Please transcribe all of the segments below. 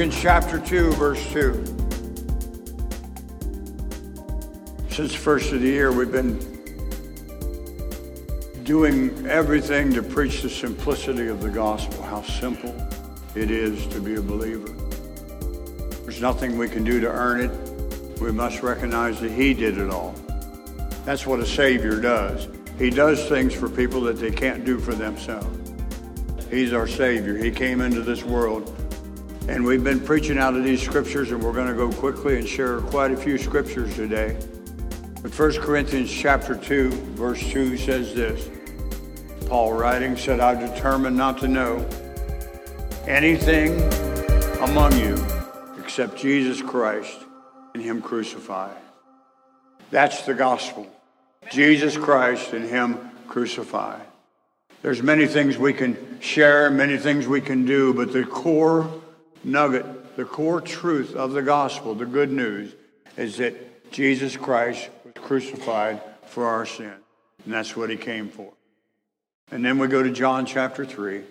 Corinthians chapter 2, verse 2. Since the first of the year, we've been doing everything to preach the simplicity of the gospel, how simple it is to be a believer. There's nothing we can do to earn it. We must recognize that He did it all. That's what a Savior does. He does things for people that they can't do for themselves. He's our Savior. He came into this world and we've been preaching out of these scriptures, and we're going to go quickly and share quite a few scriptures today. But 1 Corinthians chapter 2, verse 2 says this. Paul writing said, I've determined not to know anything among you except Jesus Christ and Him crucified. That's the gospel. Jesus Christ and Him crucified. There's many things we can share, many things we can do, but the core nugget, the core truth of the gospel, the good news, is that Jesus Christ was crucified for our sin. And that's what he came for. And then we go to John chapter 3.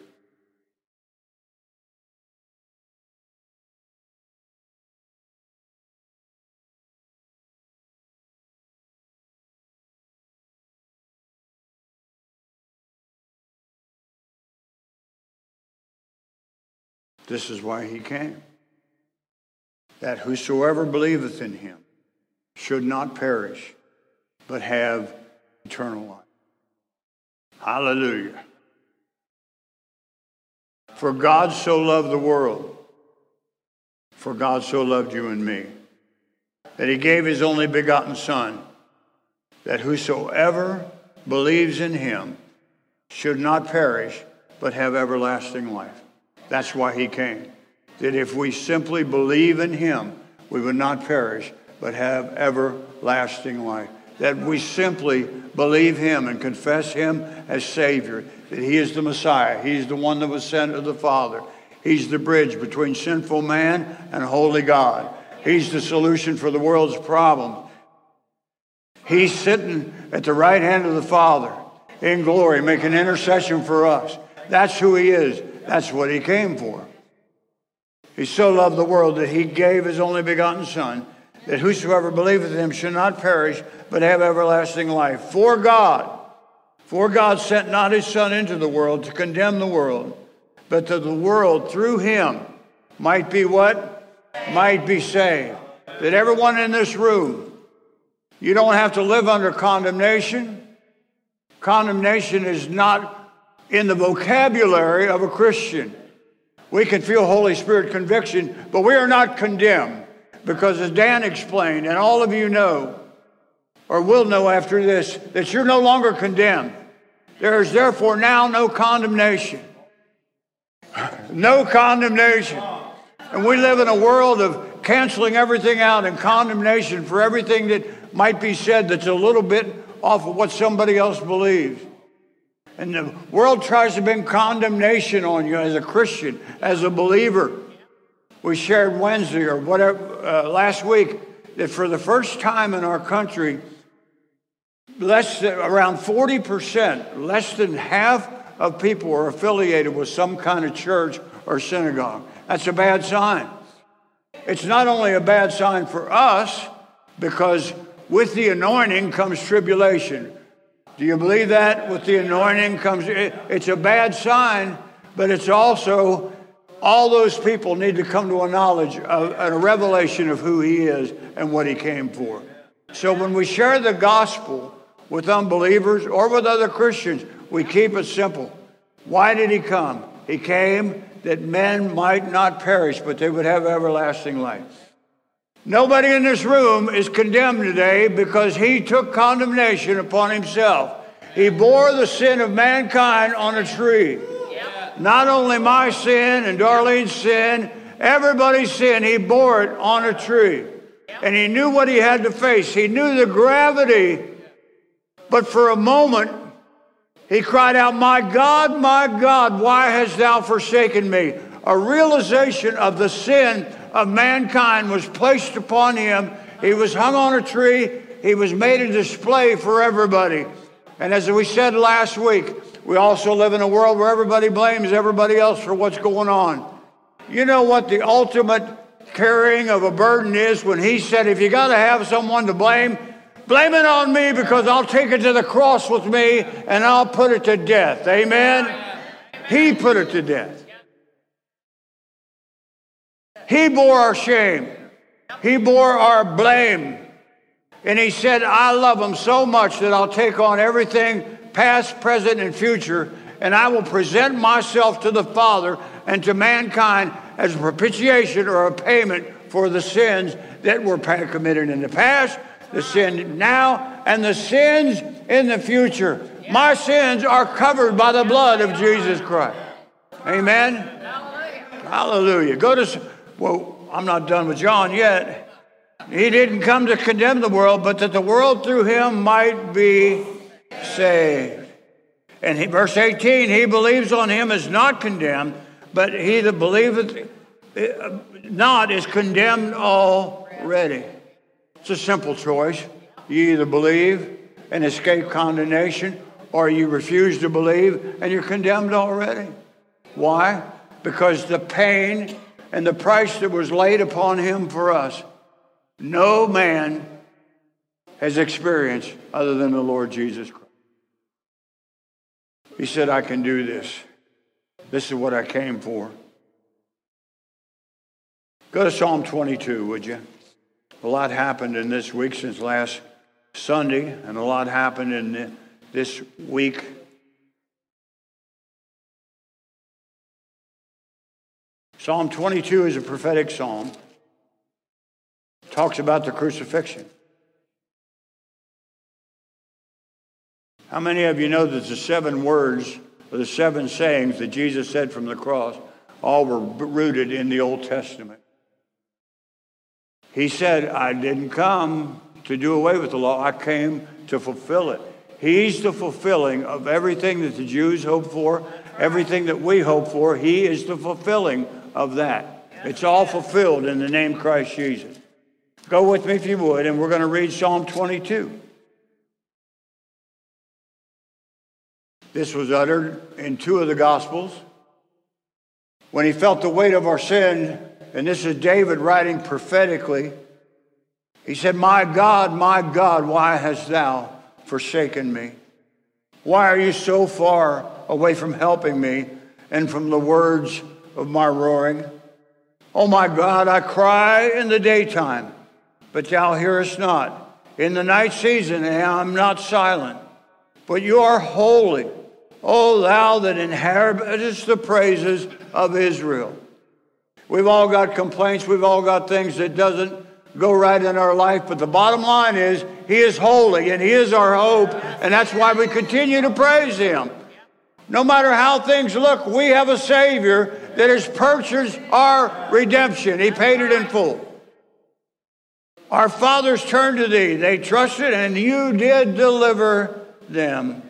This is why he came. That whosoever believeth in him should not perish, but have eternal life. Hallelujah. For God so loved the world, for God so loved you and me, that he gave his only begotten Son, that whosoever believes in him should not perish, but have everlasting life. That's why he came. That if we simply believe in him, we would not perish, but have everlasting life. That we simply believe him and confess him as Savior, that he is the Messiah. He's the one that was sent of the Father. He's the bridge between sinful man and holy God. He's the solution for the world's problems. He's sitting at the right hand of the Father in glory, making intercession for us. That's who he is. That's what he came for. He so loved the world that he gave his only begotten Son, that whosoever believeth in him should not perish, but have everlasting life. For God, for God sent not his Son into the world to condemn the world, but that the world through him might be what? Might be saved. That everyone in this room, you don't have to live under condemnation. Condemnation is not in the vocabulary of a Christian. We can feel Holy Spirit conviction, but we are not condemned because, as Dan explained, and all of you know, or will know after this, that you're no longer condemned. There is therefore now no condemnation. no condemnation. And we live in a world of canceling everything out and condemnation for everything that might be said that's a little bit off of what somebody else believes. And the world tries to bring condemnation on you as a Christian, as a believer. We shared Wednesday or whatever uh, last week that for the first time in our country, less than, around 40%, less than half of people are affiliated with some kind of church or synagogue. That's a bad sign. It's not only a bad sign for us, because with the anointing comes tribulation. Do you believe that? With the anointing comes, it's a bad sign, but it's also all those people need to come to a knowledge of a revelation of who he is and what he came for. So when we share the gospel with unbelievers or with other Christians, we keep it simple. Why did he come? He came that men might not perish, but they would have everlasting life. Nobody in this room is condemned today because he took condemnation upon himself. He bore the sin of mankind on a tree. Not only my sin and Darlene's sin, everybody's sin, he bore it on a tree. And he knew what he had to face. He knew the gravity. But for a moment, he cried out, My God, my God, why hast thou forsaken me? A realization of the sin of mankind was placed upon him. He was hung on a tree. He was made a display for everybody. And as we said last week, we also live in a world where everybody blames everybody else for what's going on. You know what the ultimate carrying of a burden is when he said, if you got to have someone to blame, blame it on me because I'll take it to the cross with me and I'll put it to death. Amen? He put it to death. He bore our shame. He bore our blame. And he said, I love him so much that I'll take on everything, past, present, and future, and I will present myself to the Father and to mankind as a propitiation or a payment for the sins that were committed in the past, the sin now, and the sins in the future. My sins are covered by the blood of Jesus Christ. Amen. Hallelujah. Go to, well, I'm not done with John yet. He didn't come to condemn the world, but that the world through him might be saved. And he, verse 18, he believes on him is not condemned, but he that believeth uh, not is condemned already. It's a simple choice. You either believe and escape condemnation, or you refuse to believe and you're condemned already. Why? Because the pain and the price that was laid upon him for us, no man has experienced other than the Lord Jesus Christ. He said, I can do this. This is what I came for. Go to Psalm 22, would you? A lot happened in this week since last Sunday, and a lot happened in this week. Psalm 22 is a prophetic psalm. Talks about the crucifixion. How many of you know that the seven words or the seven sayings that Jesus said from the cross all were rooted in the Old Testament? He said, I didn't come to do away with the law, I came to fulfill it. He's the fulfilling of everything that the Jews hope for, everything that we hope for. He is the fulfilling of that. It's all fulfilled in the name Christ Jesus. Go with me if you would, and we're going to read Psalm 22. This was uttered in two of the Gospels. When he felt the weight of our sin, and this is David writing prophetically, he said, My God, my God, why hast thou forsaken me? Why are you so far away from helping me and from the words of my roaring? Oh my God, I cry in the daytime, but thou hearest not. In the night season, eh, I am not silent. But you are holy, O thou that inhabitest the praises of Israel. We've all got complaints. We've all got things that doesn't go right in our life. But the bottom line is, He is holy and He is our hope. And that's why we continue to praise Him. No matter how things look, we have a Savior that has purchased our redemption. He paid it in full. Our fathers turned to Thee. They trusted, and You did deliver them.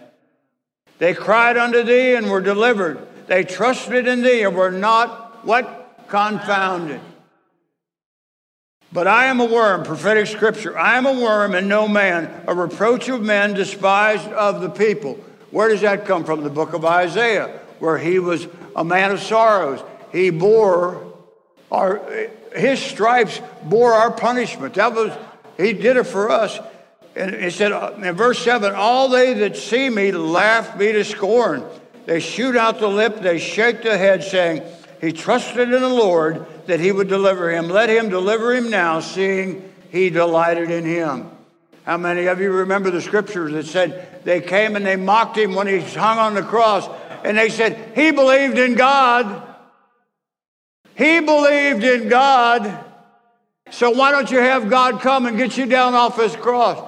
They cried unto Thee and were delivered. They trusted in Thee and were not what? Confounded. But I am a worm, prophetic scripture. I am a worm and no man, a reproach of men, despised of the people. Where does that come from? The book of Isaiah, where he was a man of sorrows. He bore our, his stripes bore our punishment. That was, he did it for us. And he said uh, in verse 7 All they that see me laugh me to scorn. They shoot out the lip, they shake the head, saying, He trusted in the Lord that he would deliver him. Let him deliver him now, seeing he delighted in him. How many of you remember the scriptures that said they came and they mocked him when he hung on the cross? And they said, He believed in God. He believed in God. So why don't you have God come and get you down off his cross?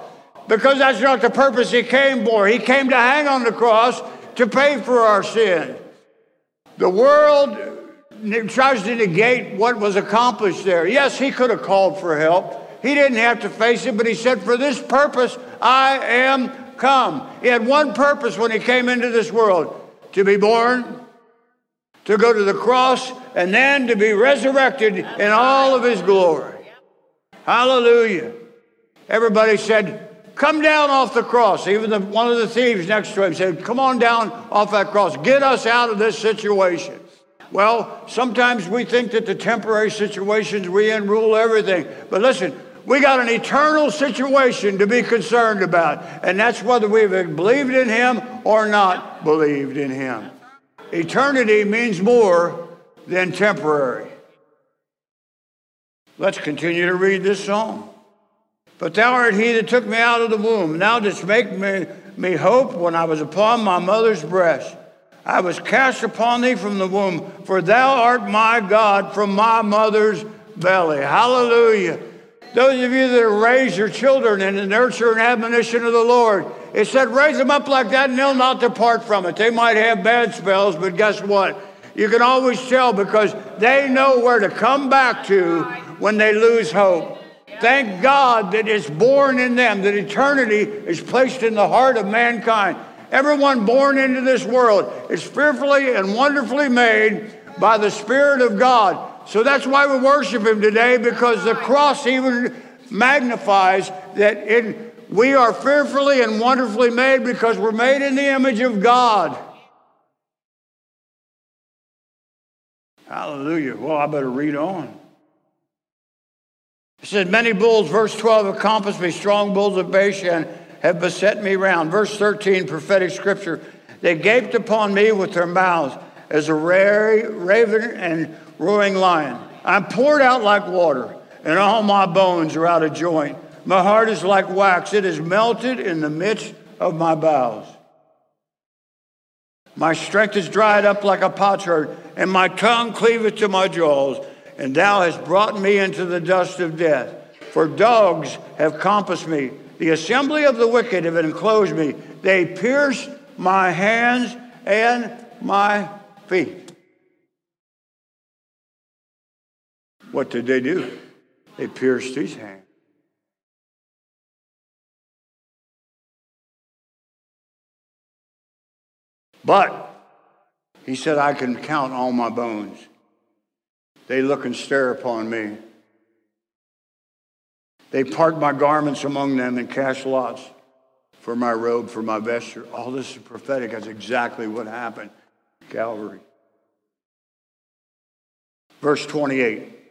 Because that's not the purpose he came for. He came to hang on the cross to pay for our sin. The world tries to negate what was accomplished there. Yes, he could have called for help. He didn't have to face it, but he said, For this purpose I am come. He had one purpose when he came into this world to be born, to go to the cross, and then to be resurrected in all of his glory. Hallelujah. Everybody said, Come down off the cross. Even the, one of the thieves next to him said, Come on down off that cross. Get us out of this situation. Well, sometimes we think that the temporary situations we in rule everything. But listen, we got an eternal situation to be concerned about, and that's whether we've believed in Him or not believed in Him. Eternity means more than temporary. Let's continue to read this song. But thou art he that took me out of the womb. Thou didst make me, me hope when I was upon my mother's breast. I was cast upon thee from the womb, for thou art my God from my mother's belly. Hallelujah. Those of you that raise your children in the nurture and admonition of the Lord, it said, raise them up like that and they'll not depart from it. They might have bad spells, but guess what? You can always tell because they know where to come back to when they lose hope. Thank God that it's born in them, that eternity is placed in the heart of mankind. Everyone born into this world is fearfully and wonderfully made by the Spirit of God. So that's why we worship him today because the cross even magnifies that it, we are fearfully and wonderfully made because we're made in the image of God. Hallelujah. Well, I better read on. It says, Many bulls, verse 12, have compassed me, strong bulls of Bashan have beset me round. Verse 13, prophetic scripture. They gaped upon me with their mouths as a raven and roaring lion. I'm poured out like water, and all my bones are out of joint. My heart is like wax, it is melted in the midst of my bowels. My strength is dried up like a potsherd, and my tongue cleaveth to my jaws. And thou hast brought me into the dust of death. For dogs have compassed me. The assembly of the wicked have enclosed me. They pierced my hands and my feet. What did they do? They pierced his hand. But he said, I can count all my bones. They look and stare upon me. They part my garments among them and cast lots for my robe, for my vesture. All this is prophetic. That's exactly what happened. Calvary. Verse 28.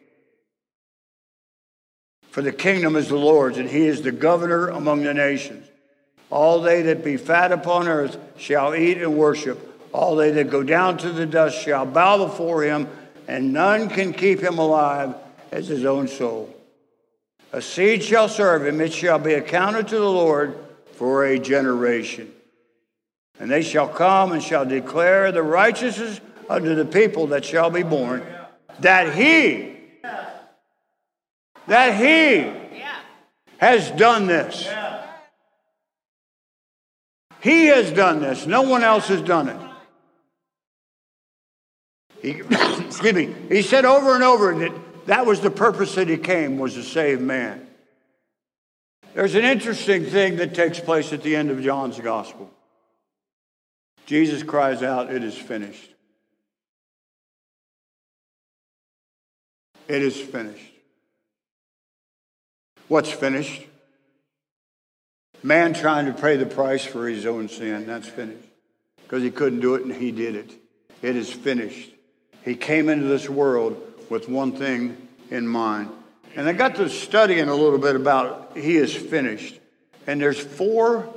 For the kingdom is the Lord's, and he is the governor among the nations. All they that be fat upon earth shall eat and worship. All they that go down to the dust shall bow before him, and none can keep him alive as his own soul. A seed shall serve him, it shall be accounted to the Lord for a generation. And they shall come and shall declare the righteousness unto the people that shall be born, that he that He has done this. He has done this. No one else has done it. He, excuse me. He said over and over that that was the purpose that he came was to save man. There's an interesting thing that takes place at the end of John's gospel. Jesus cries out, It is finished. It is finished. What's finished? Man trying to pay the price for his own sin. That's finished. Because he couldn't do it and he did it. It is finished. He came into this world with one thing in mind. And I got to studying a little bit about he is finished. And there's four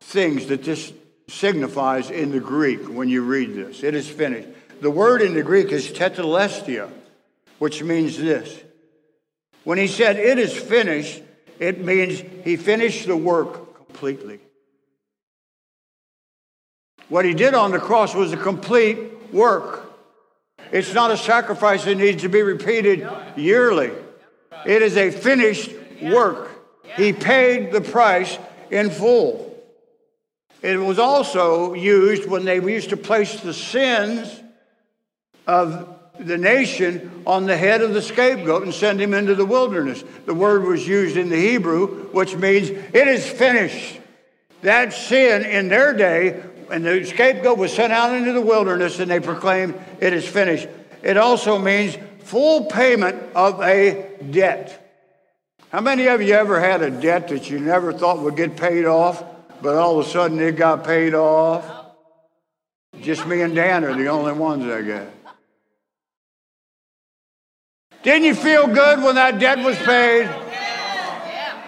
things that this signifies in the Greek when you read this. It is finished. The word in the Greek is tetelestai, which means this when he said, It is finished, it means he finished the work completely. What he did on the cross was a complete work. It's not a sacrifice that needs to be repeated yearly. It is a finished work. He paid the price in full. It was also used when they used to place the sins of the nation on the head of the scapegoat and send him into the wilderness. The word was used in the Hebrew, which means it is finished. That sin in their day, and the scapegoat was sent out into the wilderness and they proclaimed it is finished. It also means full payment of a debt. How many of you ever had a debt that you never thought would get paid off, but all of a sudden it got paid off? Just me and Dan are the only ones I got. Didn't you feel good when that debt was paid?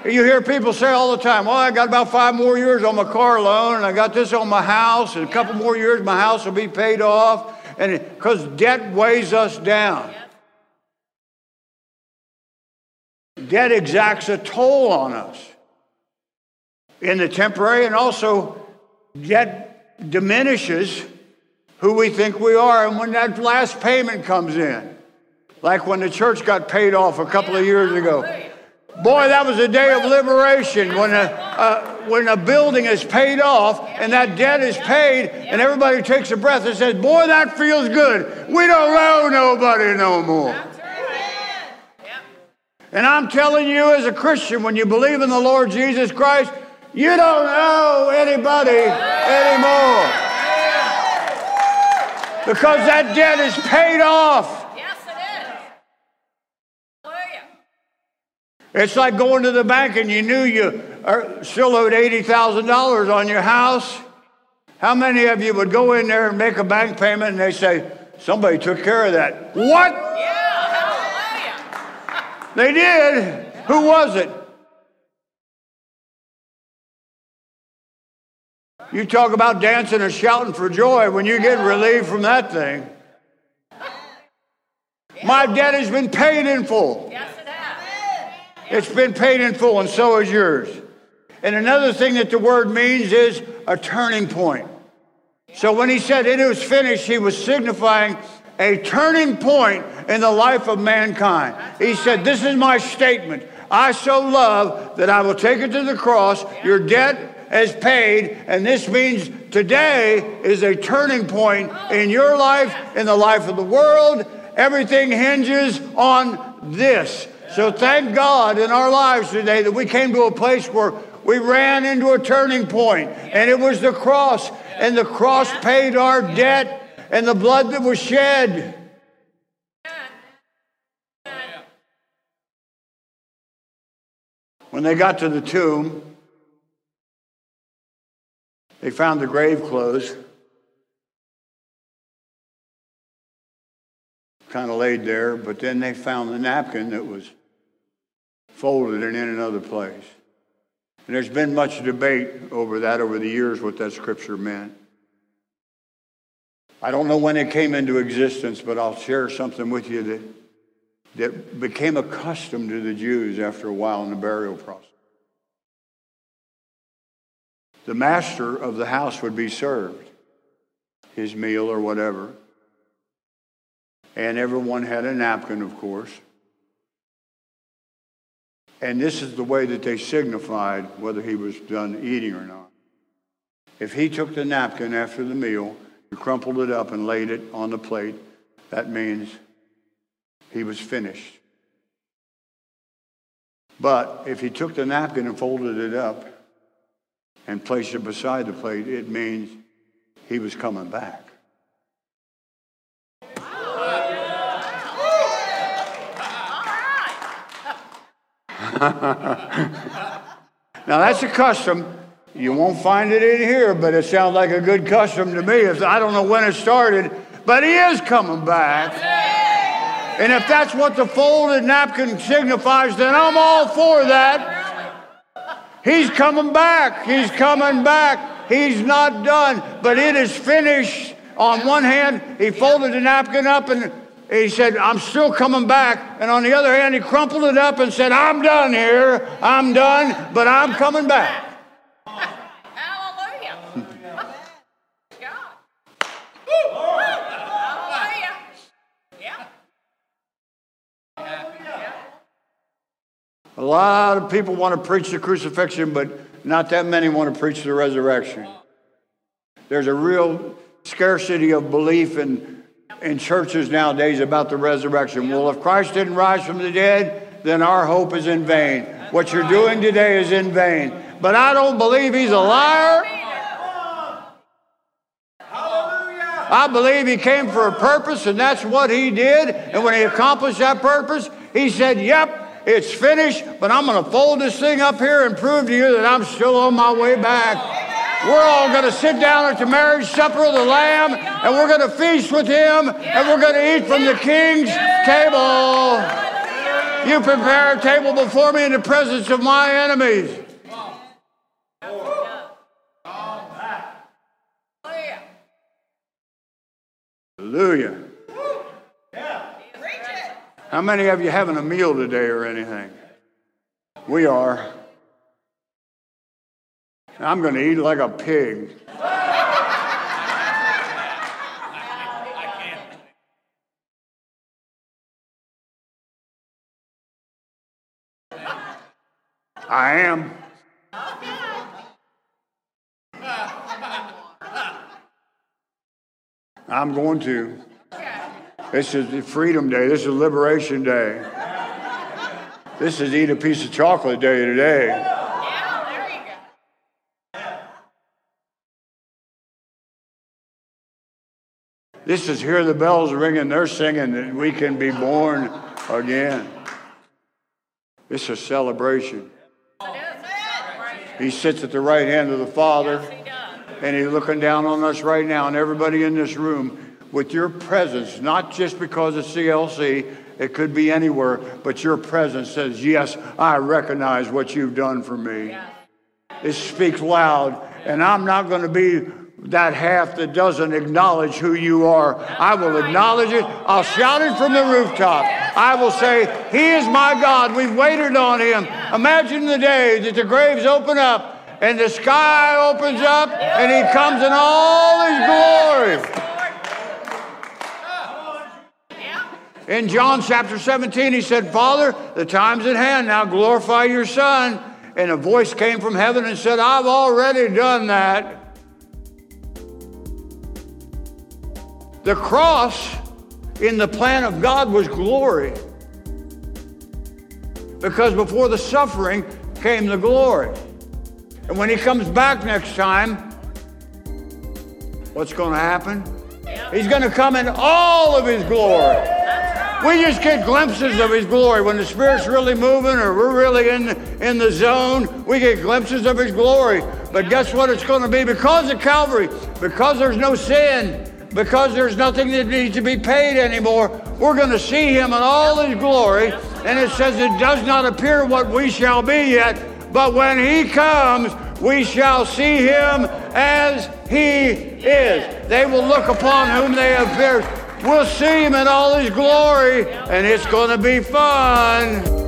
You hear people say all the time, well, I got about five more years on my car loan, and I got this on my house, and a couple more years my house will be paid off. And because debt weighs us down. Debt exacts a toll on us in the temporary, and also debt diminishes who we think we are. And when that last payment comes in, like when the church got paid off a couple of years ago, boy, that was a day of liberation when a, when a building is paid off and that debt is paid, and everybody takes a breath and says, Boy, that feels good. We don't owe nobody no more. And I'm telling you, as a Christian, when you believe in the Lord Jesus Christ, you don't owe anybody anymore. Because that debt is paid off. Yes, it is. Hallelujah. It's like going to the bank and you knew you uh, still owed $80,000 on your house. How many of you would go in there and make a bank payment and they say, somebody took care of that? What? Yeah, hallelujah. They did. Who was it? You talk about dancing and shouting for joy when you get relieved from that thing. My debt has been paid in full. It's been paid in full, and so is yours. And another thing that the word means is a turning point. So when he said it was finished, he was signifying a turning point in the life of mankind. He said, This is my statement. I so love that I will take it to the cross. Your debt is paid, and this means today is a turning point in your life, in the life of the world. Everything hinges on this. So thank God in our lives today that we came to a place where we ran into a turning point, and it was the cross, and the cross paid our debt and the blood that was shed. When they got to the tomb, they found the grave clothes, kind of laid there, but then they found the napkin that was folded and in another place. And there's been much debate over that over the years, what that scripture meant. I don't know when it came into existence, but I'll share something with you that, that became accustomed to the Jews after a while in the burial process the master of the house would be served his meal or whatever. And everyone had a napkin, of course. And this is the way that they signified whether he was done eating or not. If he took the napkin after the meal and crumpled it up and laid it on the plate, that means he was finished. But if he took the napkin and folded it up and placed it beside the plate, it means he was coming back. now that's a custom. You won't find it in here, but it sounds like a good custom to me. I don't know when it started, but he is coming back. And if that's what the folded napkin signifies, then I'm all for that. He's coming back. He's coming back. He's not done, but it is finished. On one hand, he folded the napkin up and he said, I'm still coming back. And on the other hand, he crumpled it up and said, I'm done here. I'm done, but I'm coming back. Hallelujah. God. Hallelujah. Yeah. A lot of people want to preach the crucifixion, but not that many want to preach the resurrection. There's a real scarcity of belief in, in churches nowadays about the resurrection. Well, if Christ didn't rise from the dead, then our hope is in vain. What you're doing today is in vain. But I don't believe he's a liar. I believe he came for a purpose, and that's what he did. And when he accomplished that purpose, he said, Yep, it's finished, but I'm going to fold this thing up here and prove to you that I'm still on my way back. We're all going to sit down at the marriage supper of the Lamb, and we're going to feast with him, and we're going to eat from the King's table. You prepare a table before me in the presence of my enemies. Hallelujah. How many of you having a meal today or anything? We are. I'm going to eat like a pig. I am. I'm going to. This is Freedom Day. This is Liberation Day. This is Eat a Piece of Chocolate Day today. Yeah, there you go. This is Hear the Bells Ringing. They're singing that we can be born again. This is celebration. It is a celebration. He sits at the right hand of the Father, Yes, he does. and He's looking down on us right now, and everybody in this room with your presence, not just because of CLC, it could be anywhere, but your presence says, Yes, I recognize what you've done for me. It speaks loud, and I'm not going to be that half that doesn't acknowledge who you are. I will acknowledge it. I'll shout it from the rooftop. I will say, He is my God. We've waited on Him. Imagine the day that the graves open up and the sky opens up and He comes in all His glory. In John chapter 17, he said, Father, the time's at hand. Now glorify your Son. And a voice came from heaven and said, I've already done that. The cross in the plan of God was glory. Because before the suffering came the glory. And when he comes back next time, what's going to happen? He's going to come in all of his glory. We just get glimpses of His glory. When the Spirit's really moving or we're really in, in the zone, we get glimpses of His glory. But guess what it's going to be? Because of Calvary, because there's no sin, because there's nothing that needs to be paid anymore, we're going to see Him in all His glory. And it says it does not appear what we shall be yet, but when He comes, we shall see Him as He is. They will look upon whom they have pierced. We'll see him in all his glory, and it's going to be fun.